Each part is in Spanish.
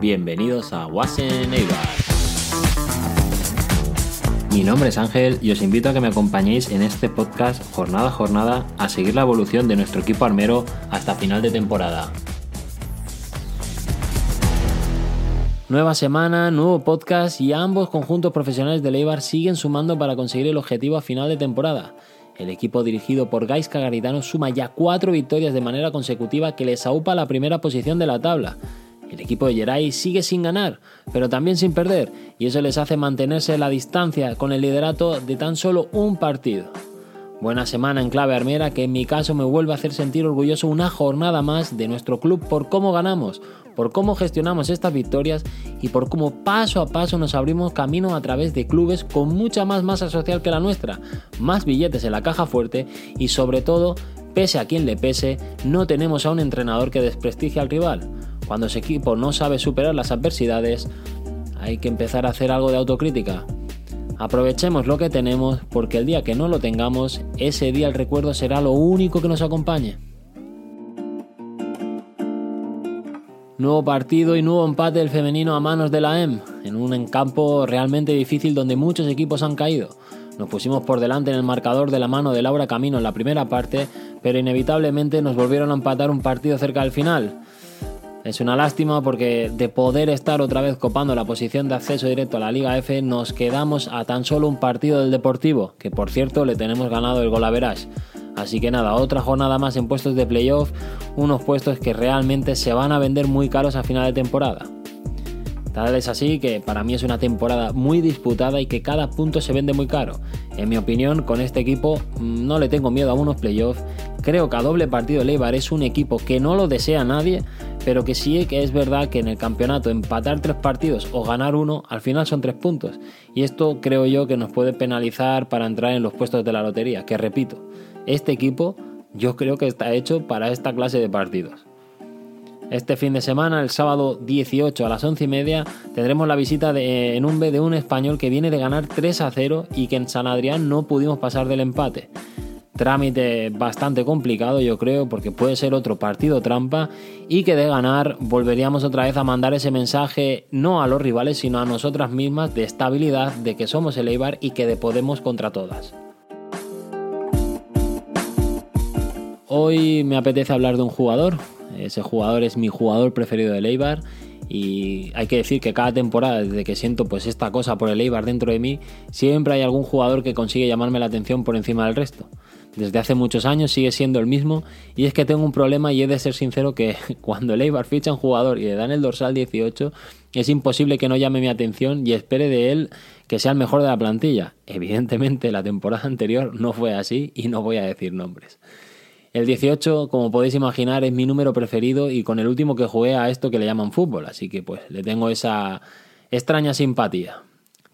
Bienvenidos a Wasen Eibar. Mi nombre es Ángel y os invito a que me acompañéis en este podcast jornada a jornada a seguir la evolución de nuestro equipo armero hasta final de temporada. Nueva semana, nuevo podcast y ambos conjuntos profesionales de Eibar siguen sumando para conseguir el objetivo a final de temporada. El equipo dirigido por Gaisca Garitano suma ya cuatro victorias de manera consecutiva que les aupa la primera posición de la tabla. El equipo de Geray sigue sin ganar, pero también sin perder, y eso les hace mantenerse a la distancia con el liderato de tan solo un partido. Buena semana en clave armera que en mi caso me vuelve a hacer sentir orgulloso una jornada más de nuestro club por cómo ganamos, por cómo gestionamos estas victorias y por cómo paso a paso nos abrimos camino a través de clubes con mucha más masa social que la nuestra, más billetes en la caja fuerte y sobre todo, pese a quien le pese, no tenemos a un entrenador que desprestigie al rival. Cuando ese equipo no sabe superar las adversidades, hay que empezar a hacer algo de autocrítica. Aprovechemos lo que tenemos porque el día que no lo tengamos, ese día el recuerdo será lo único que nos acompañe. Nuevo partido y nuevo empate del femenino a manos de la EM, en un campo realmente difícil donde muchos equipos han caído. Nos pusimos por delante en el marcador de la mano de Laura Camino en la primera parte, pero inevitablemente nos volvieron a empatar un partido cerca del final. Es una lástima porque de poder estar otra vez copando la posición de acceso directo a la Liga F nos quedamos a tan solo un partido del Deportivo, que por cierto le tenemos ganado el gol a Verás. Así que nada, otra jornada más en puestos de playoff, unos puestos que realmente se van a vender muy caros a final de temporada. Tal es así que para mí es una temporada muy disputada y que cada punto se vende muy caro. En mi opinión, con este equipo mm, no le tengo miedo a unos playoffs. Creo que a doble partido Leibar es un equipo que no lo desea nadie, pero que sí que es verdad que en el campeonato empatar tres partidos o ganar uno, al final son tres puntos. Y esto creo yo que nos puede penalizar para entrar en los puestos de la lotería, que repito, este equipo yo creo que está hecho para esta clase de partidos. Este fin de semana, el sábado 18 a las 11 y media, tendremos la visita de, en un B de un español que viene de ganar 3 a 0 y que en San Adrián no pudimos pasar del empate. Trámite bastante complicado, yo creo, porque puede ser otro partido trampa y que de ganar volveríamos otra vez a mandar ese mensaje no a los rivales, sino a nosotras mismas de estabilidad, de que somos el Eibar y que de podemos contra todas. Hoy me apetece hablar de un jugador. Ese jugador es mi jugador preferido del Eibar y hay que decir que cada temporada desde que siento pues esta cosa por el Eibar dentro de mí, siempre hay algún jugador que consigue llamarme la atención por encima del resto. Desde hace muchos años sigue siendo el mismo y es que tengo un problema y he de ser sincero que cuando el Eibar ficha un jugador y le dan el dorsal 18 es imposible que no llame mi atención y espere de él que sea el mejor de la plantilla. Evidentemente la temporada anterior no fue así y no voy a decir nombres. El 18, como podéis imaginar, es mi número preferido y con el último que jugué a esto que le llaman fútbol, así que pues le tengo esa extraña simpatía.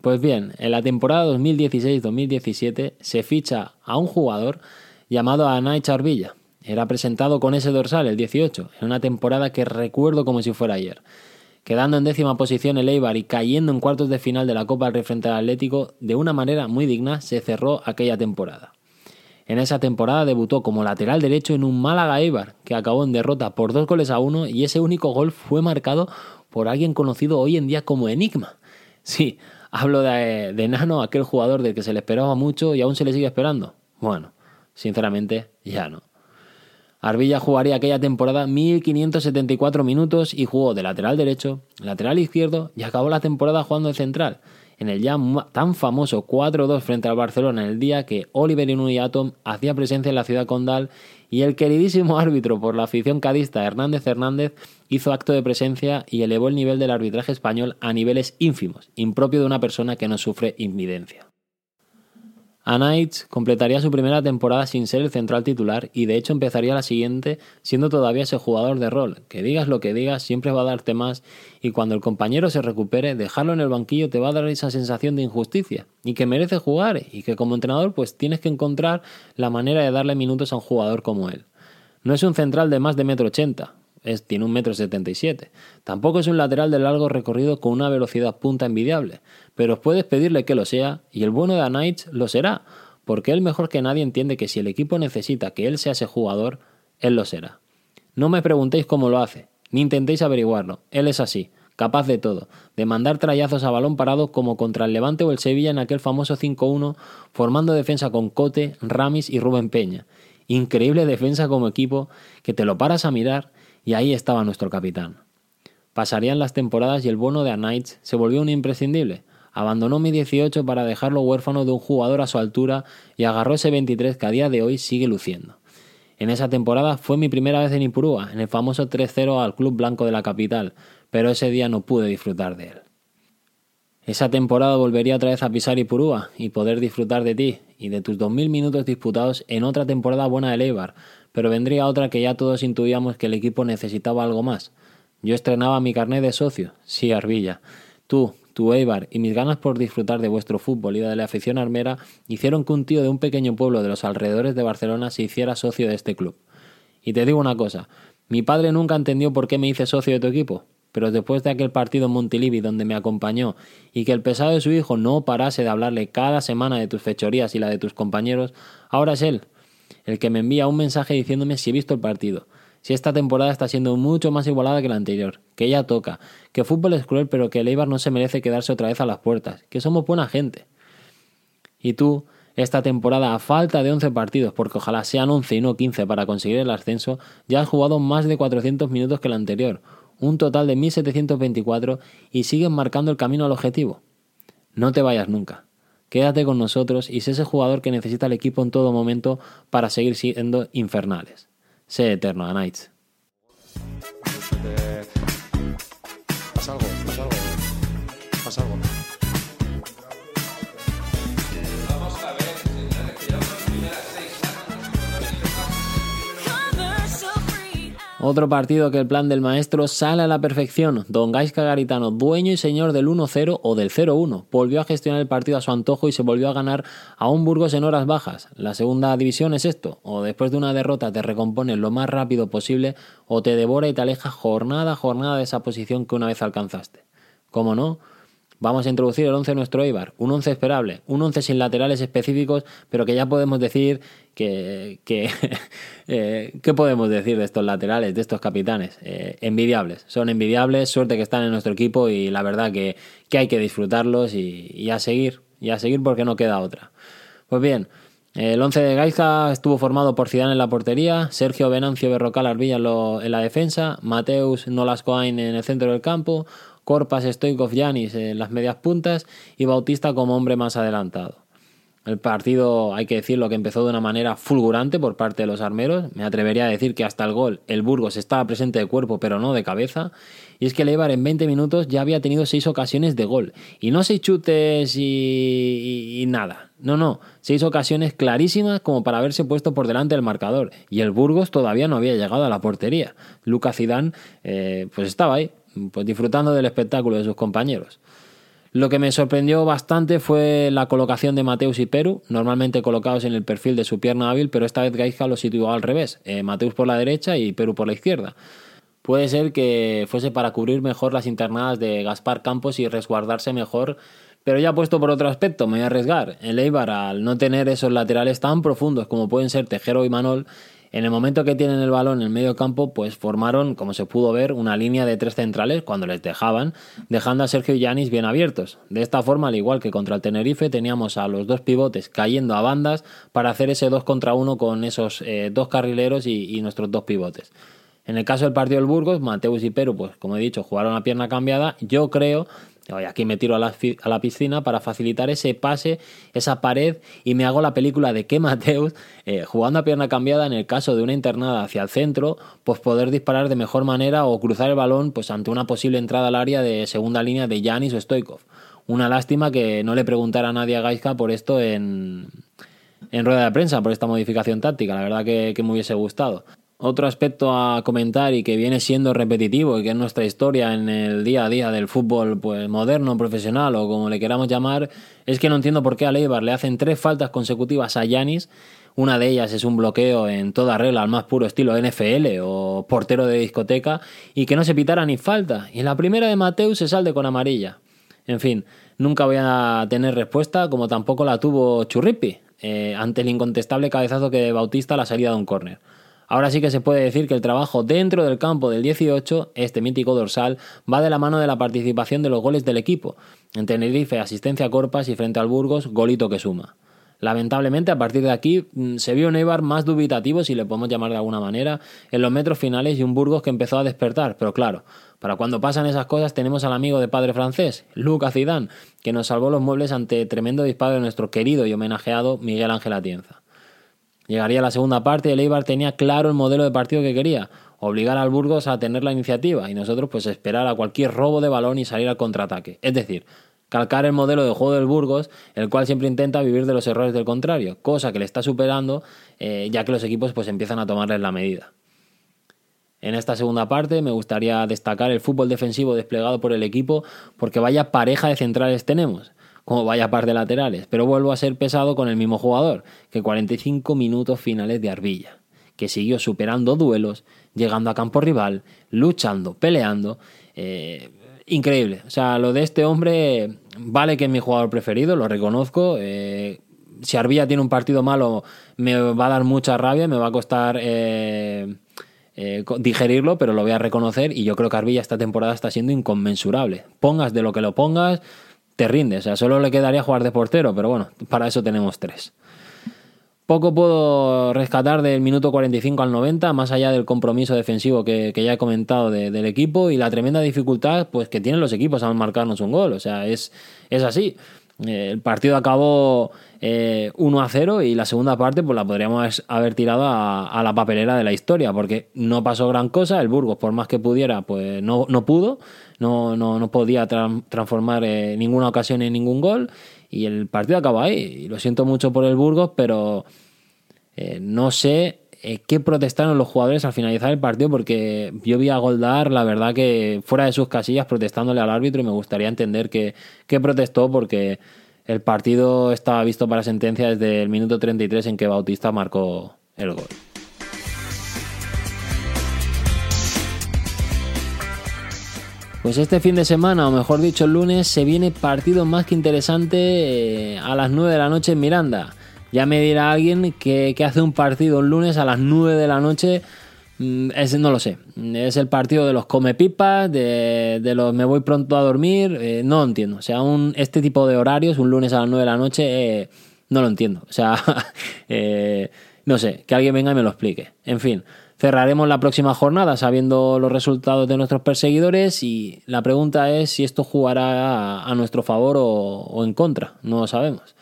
Pues bien, en la temporada 2016-2017 se ficha a un jugador llamado Anay Charvilla. Era presentado con ese dorsal, el 18, en una temporada que recuerdo como si fuera ayer. Quedando en décima posición el Eibar y cayendo en cuartos de final de la Copa del Rey al Atlético, de una manera muy digna se cerró aquella temporada. En esa temporada debutó como lateral derecho en un Málaga Eibar, que acabó en derrota por dos goles a uno y ese único gol fue marcado por alguien conocido hoy en día como Enigma. Sí, hablo de, de Nano, aquel jugador del que se le esperaba mucho y aún se le sigue esperando. Bueno, sinceramente, ya no. Arbilla jugaría aquella temporada 1574 minutos y jugó de lateral derecho, lateral izquierdo y acabó la temporada jugando de central en el ya tan famoso 4-2 frente al Barcelona en el día que Oliver Atom hacía presencia en la ciudad condal y el queridísimo árbitro por la afición cadista Hernández Hernández hizo acto de presencia y elevó el nivel del arbitraje español a niveles ínfimos, impropio de una persona que no sufre invidencia. Knights completaría su primera temporada sin ser el central titular y de hecho empezaría la siguiente siendo todavía ese jugador de rol, que digas lo que digas siempre va a darte más y cuando el compañero se recupere dejarlo en el banquillo te va a dar esa sensación de injusticia y que merece jugar y que como entrenador pues tienes que encontrar la manera de darle minutos a un jugador como él. No es un central de más de metro ochenta, tiene un metro setenta y siete. Tampoco es un lateral de largo recorrido con una velocidad punta envidiable, pero puedes pedirle que lo sea y el bueno de Anites lo será, porque él mejor que nadie entiende que si el equipo necesita que él sea ese jugador, él lo será. No me preguntéis cómo lo hace, ni intentéis averiguarlo, él es así, capaz de todo, de mandar trayazos a balón parado como contra el Levante o el Sevilla en aquel famoso 5-1, formando defensa con Cote, Ramis y Rubén Peña. Increíble defensa como equipo, que te lo paras a mirar y ahí estaba nuestro capitán. Pasarían las temporadas y el bono de Knights se volvió un imprescindible. Abandonó mi 18 para dejarlo huérfano de un jugador a su altura y agarró ese 23 que a día de hoy sigue luciendo. En esa temporada fue mi primera vez en Ipurúa, en el famoso 3-0 al Club Blanco de la capital, pero ese día no pude disfrutar de él. Esa temporada volvería otra vez a pisar Ipurúa y poder disfrutar de ti y de tus 2.000 minutos disputados en otra temporada buena de Leibar, pero vendría otra que ya todos intuíamos que el equipo necesitaba algo más. Yo estrenaba mi carnet de socio, sí, Arbilla. Tú, tu Eibar y mis ganas por disfrutar de vuestro fútbol y de la afición armera hicieron que un tío de un pequeño pueblo de los alrededores de Barcelona se hiciera socio de este club. Y te digo una cosa, mi padre nunca entendió por qué me hice socio de tu equipo, pero después de aquel partido en Montilivi donde me acompañó y que el pesado de su hijo no parase de hablarle cada semana de tus fechorías y la de tus compañeros, ahora es él el que me envía un mensaje diciéndome si he visto el partido, si esta temporada está siendo mucho más igualada que la anterior, que ya toca, que fútbol es cruel pero que el Eibar no se merece quedarse otra vez a las puertas, que somos buena gente. Y tú, esta temporada a falta de 11 partidos, porque ojalá sean 11 y no 15 para conseguir el ascenso, ya has jugado más de 400 minutos que la anterior, un total de 1724 y sigues marcando el camino al objetivo. No te vayas nunca. Quédate con nosotros y sé ese jugador que necesita el equipo en todo momento para seguir siendo infernales. Sé eterno a Nights. Pasa algo, pasa algo. Pasa algo. Otro partido que el plan del maestro sale a la perfección. Don Gaisca Garitano, dueño y señor del 1-0 o del 0-1, volvió a gestionar el partido a su antojo y se volvió a ganar a un Burgos en horas bajas. La segunda división es esto, o después de una derrota te recompones lo más rápido posible o te devora y te aleja jornada a jornada de esa posición que una vez alcanzaste. ¿Cómo no? Vamos a introducir el 11 de nuestro Eibar, un 11 esperable, un 11 sin laterales específicos, pero que ya podemos decir que... que eh, ¿Qué podemos decir de estos laterales, de estos capitanes? Eh, envidiables, son envidiables, suerte que están en nuestro equipo y la verdad que, que hay que disfrutarlos y, a seguir, y a seguir porque no queda otra. Pues bien, el 11 de Gaizka estuvo formado por Zidane en la portería, Sergio Venancio Berrocal Arbilla en, la defensa, Mateus Nolascoain en el centro del campo, Corpas, Stoikov, Yanis en las medias puntas y Bautista como hombre más adelantado. El partido, hay que decirlo, que empezó de una manera fulgurante por parte de los armeros. Me atrevería a decir que hasta el gol el Burgos estaba presente de cuerpo, pero no de cabeza. Y es que el en 20 minutos ya había tenido seis ocasiones de gol. Y no seis chutes y, nada. No, no. Seis ocasiones clarísimas como para haberse puesto por delante del marcador. Y el Burgos todavía no había llegado a la portería. Lucas Zidane, eh, pues estaba ahí, pues disfrutando del espectáculo de sus compañeros. Lo que me sorprendió bastante fue la colocación de Mateus y Perú, normalmente colocados en el perfil de su pierna hábil, pero esta vez Gaisca lo situó al revés, eh, Mateus por la derecha y Perú por la izquierda. Puede ser que fuese para cubrir mejor las internadas de Gaspar Campos y resguardarse mejor, pero ya puesto por otro aspecto, me voy a arriesgar. El Eibar, al no tener esos laterales tan profundos como pueden ser Tejero y Manol, en el momento que tienen el balón en el medio campo, pues formaron, como se pudo ver, una línea de tres centrales cuando les dejaban, dejando a Sergio y Yanis bien abiertos. De esta forma, al igual que contra el Tenerife, teníamos a los dos pivotes cayendo a bandas para hacer ese dos contra uno con esos eh, dos carrileros y, nuestros dos pivotes. En el caso del partido del Burgos, Mateus y Perú, pues como he dicho, jugaron a pierna cambiada. Yo creo aquí me tiro a la, piscina para facilitar ese pase, esa pared y me hago la película de que Mateus, eh, jugando a pierna cambiada en el caso de una internada hacia el centro, pues poder disparar de mejor manera o cruzar el balón pues ante una posible entrada al área de segunda línea de Yanis o Stoikov. Una lástima que no le preguntara a nadie a Gaiska por esto en, en rueda de prensa, por esta modificación táctica. La verdad que me hubiese gustado. Otro aspecto a comentar y que viene siendo repetitivo y que es nuestra historia en el día a día del fútbol pues moderno, profesional o como le queramos llamar, es que no entiendo por qué a Leibar le hacen tres faltas consecutivas a Yanis. Una de ellas es un bloqueo en toda regla al más puro estilo NFL o portero de discoteca y que no se pitara ni falta. Y en la primera de Mateus se salde con amarilla. En fin, nunca voy a tener respuesta como tampoco la tuvo Churripi eh, ante el incontestable cabezazo que Bautista a la salida de un córner. Ahora sí que se puede decir que el trabajo dentro del campo del 18, este mítico dorsal, va de la mano de la participación de los goles del equipo. En Tenerife, asistencia a Corpas y frente al Burgos, golito que suma. Lamentablemente, a partir de aquí mm, se vio un Eibar más dubitativo, si le podemos llamar de alguna manera, en los metros finales y un Burgos que empezó a despertar. Pero claro, para cuando pasan esas cosas tenemos al amigo de padre francés, Lucas Zidane, que nos salvó los muebles ante tremendo disparo de nuestro querido y homenajeado Miguel Ángel Atienza. Llegaría la segunda parte y el Eibar tenía claro el modelo de partido que quería, obligar al Burgos a tener la iniciativa y nosotros pues esperar a cualquier robo de balón y salir al contraataque. Es decir, calcar el modelo de juego del Burgos, el cual siempre intenta vivir de los errores del contrario, cosa que le está superando eh, ya que los equipos pues empiezan a tomarles la medida. En esta segunda parte me gustaría destacar el fútbol defensivo desplegado por el equipo porque vaya pareja de centrales tenemos, como vaya par de laterales, pero vuelvo a ser pesado con el mismo jugador, que 45 minutos finales de Arbilla, que siguió superando duelos, llegando a campo rival, luchando, peleando. Eh, increíble. O sea, lo de este hombre vale que es mi jugador preferido, lo reconozco. Eh, si Arbilla tiene un partido malo, me va a dar mucha rabia, me va a costar eh, digerirlo, pero lo voy a reconocer. Y yo creo que Arbilla esta temporada está siendo inconmensurable. Pongas de lo que lo pongas, te rindes. O sea, solo le quedaría jugar de portero, pero bueno, para eso tenemos tres. Poco puedo rescatar del minuto 45 al 90, más allá del compromiso defensivo que, ya he comentado del equipo y la tremenda dificultad pues, que tienen los equipos a marcarnos un gol. O sea, es, es así. Eh, el partido acabó eh, 1 a 0 y la segunda parte pues la podríamos haber tirado a, la papelera de la historia porque no pasó gran cosa. El Burgos, por más que pudiera, pues no, no pudo, no, no, no podía transformar eh, ninguna ocasión en ningún gol y el partido acabó ahí. Y lo siento mucho por el Burgos, pero eh, no sé eh, qué protestaron los jugadores al finalizar el partido, porque yo vi a Goldar, la verdad que fuera de sus casillas, protestándole al árbitro y me gustaría entender qué, qué protestó, porque el partido estaba visto para sentencia desde el minuto 33 en que Bautista marcó el gol. Pues este fin de semana, o mejor dicho el lunes, se viene partido más que interesante eh, a las 9 de la noche en Miranda. Ya me dirá alguien que, hace un partido el lunes a las 9 de la noche. Mm, no lo sé. Es el partido de los come pipas, de, de los me voy pronto a dormir. Eh, no lo entiendo. O sea, un, este tipo de horarios, un lunes a las 9 de la noche, eh, no lo entiendo. O sea, no sé, que alguien venga y me lo explique. En fin. Cerraremos la próxima jornada sabiendo los resultados de nuestros perseguidores y la pregunta es si esto jugará a nuestro favor o, en contra, no lo sabemos.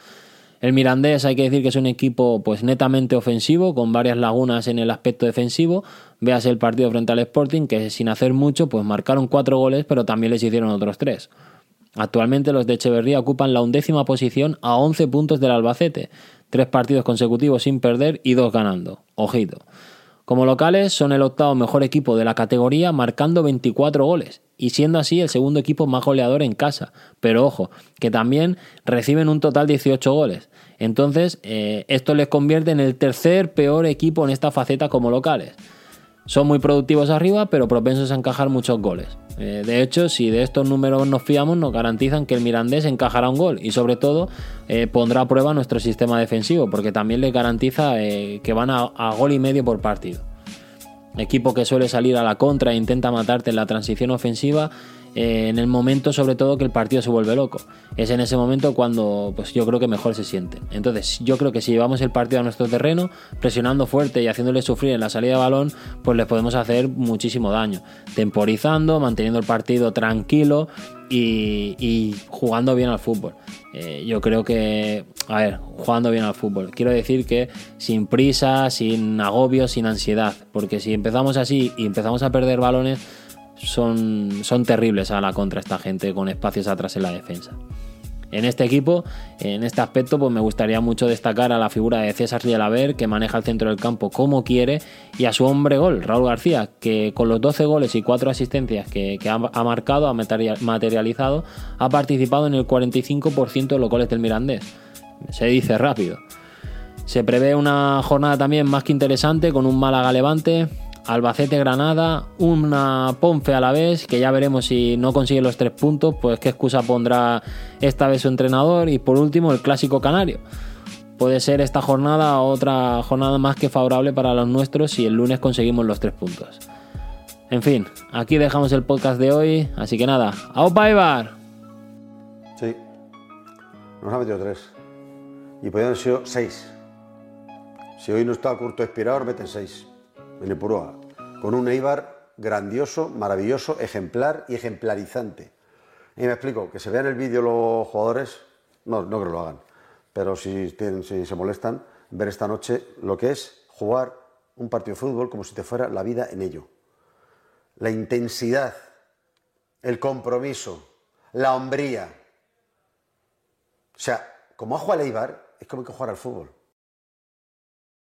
El Mirandés hay que decir que es un equipo pues netamente ofensivo, con varias lagunas en el aspecto defensivo. Véase el partido frente al Sporting, que sin hacer mucho, pues marcaron cuatro goles, pero también les hicieron otros tres. Actualmente los de Echeverría ocupan la undécima posición a 11 puntos del Albacete, tres partidos consecutivos sin perder y dos ganando. Ojito. Como locales son el octavo mejor equipo de la categoría marcando 24 goles y siendo así el segundo equipo más goleador en casa. Pero ojo, que también reciben un total de 18 goles. Entonces, eh, esto les convierte en el tercer peor equipo en esta faceta como locales. Son muy productivos arriba, pero propensos a encajar muchos goles. Eh, de hecho, si de estos números nos fiamos, nos garantizan que el Mirandés encajará un gol y sobre todo eh, pondrá a prueba nuestro sistema defensivo, porque también le garantiza eh, que van a, a gol y medio por partido. Equipo que suele salir a la contra e intenta matarte en la transición ofensiva eh, en el momento sobre todo que el partido se vuelve loco. Es en ese momento cuando pues yo creo que mejor se siente. Entonces yo creo que si llevamos el partido a nuestro terreno, presionando fuerte y haciéndole sufrir en la salida de balón, pues les podemos hacer muchísimo daño. Temporizando, manteniendo el partido tranquilo y, jugando bien al fútbol. Eh, yo creo que, a ver, jugando bien al fútbol. Quiero decir que sin prisa, sin agobio, sin ansiedad. Porque si empezamos así y empezamos a perder balones, son, son terribles a la contra esta gente con espacios atrás en la defensa. En este equipo, en este aspecto, pues me gustaría mucho destacar a la figura de César Rielaver, que maneja el centro del campo como quiere, y a su hombre gol, Raúl García, que con los 12 goles y 4 asistencias que, ha, ha, marcado, ha materializado, ha participado en el 45% de los goles del Mirandés. Se dice rápido. Se prevé una jornada también más que interesante con un Málaga Levante, Albacete Granada, una Ponfe a la vez, que ya veremos si no consigue los tres puntos, pues qué excusa pondrá esta vez su entrenador. Y por último, el clásico canario. puede ser esta jornada otra jornada más que favorable para los nuestros si el lunes conseguimos los tres puntos. En fin, aquí dejamos el podcast de hoy, así que nada, ¡Aupa Ibar! Sí, nos ha metido tres. Y podrían haber sido seis. Si hoy no está Curto Espirador, meten seis. En el Puroa. Con un Eibar grandioso, maravilloso, ejemplar y ejemplarizante. Y me explico, que se vean el vídeo los jugadores, no, no creo que lo hagan, pero si, tienen, si se molestan, ver esta noche lo que es jugar un partido de fútbol como si te fuera la vida en ello. La intensidad, el compromiso, la hombría. O sea, como ha jugado el Eibar, es como que jugar al fútbol.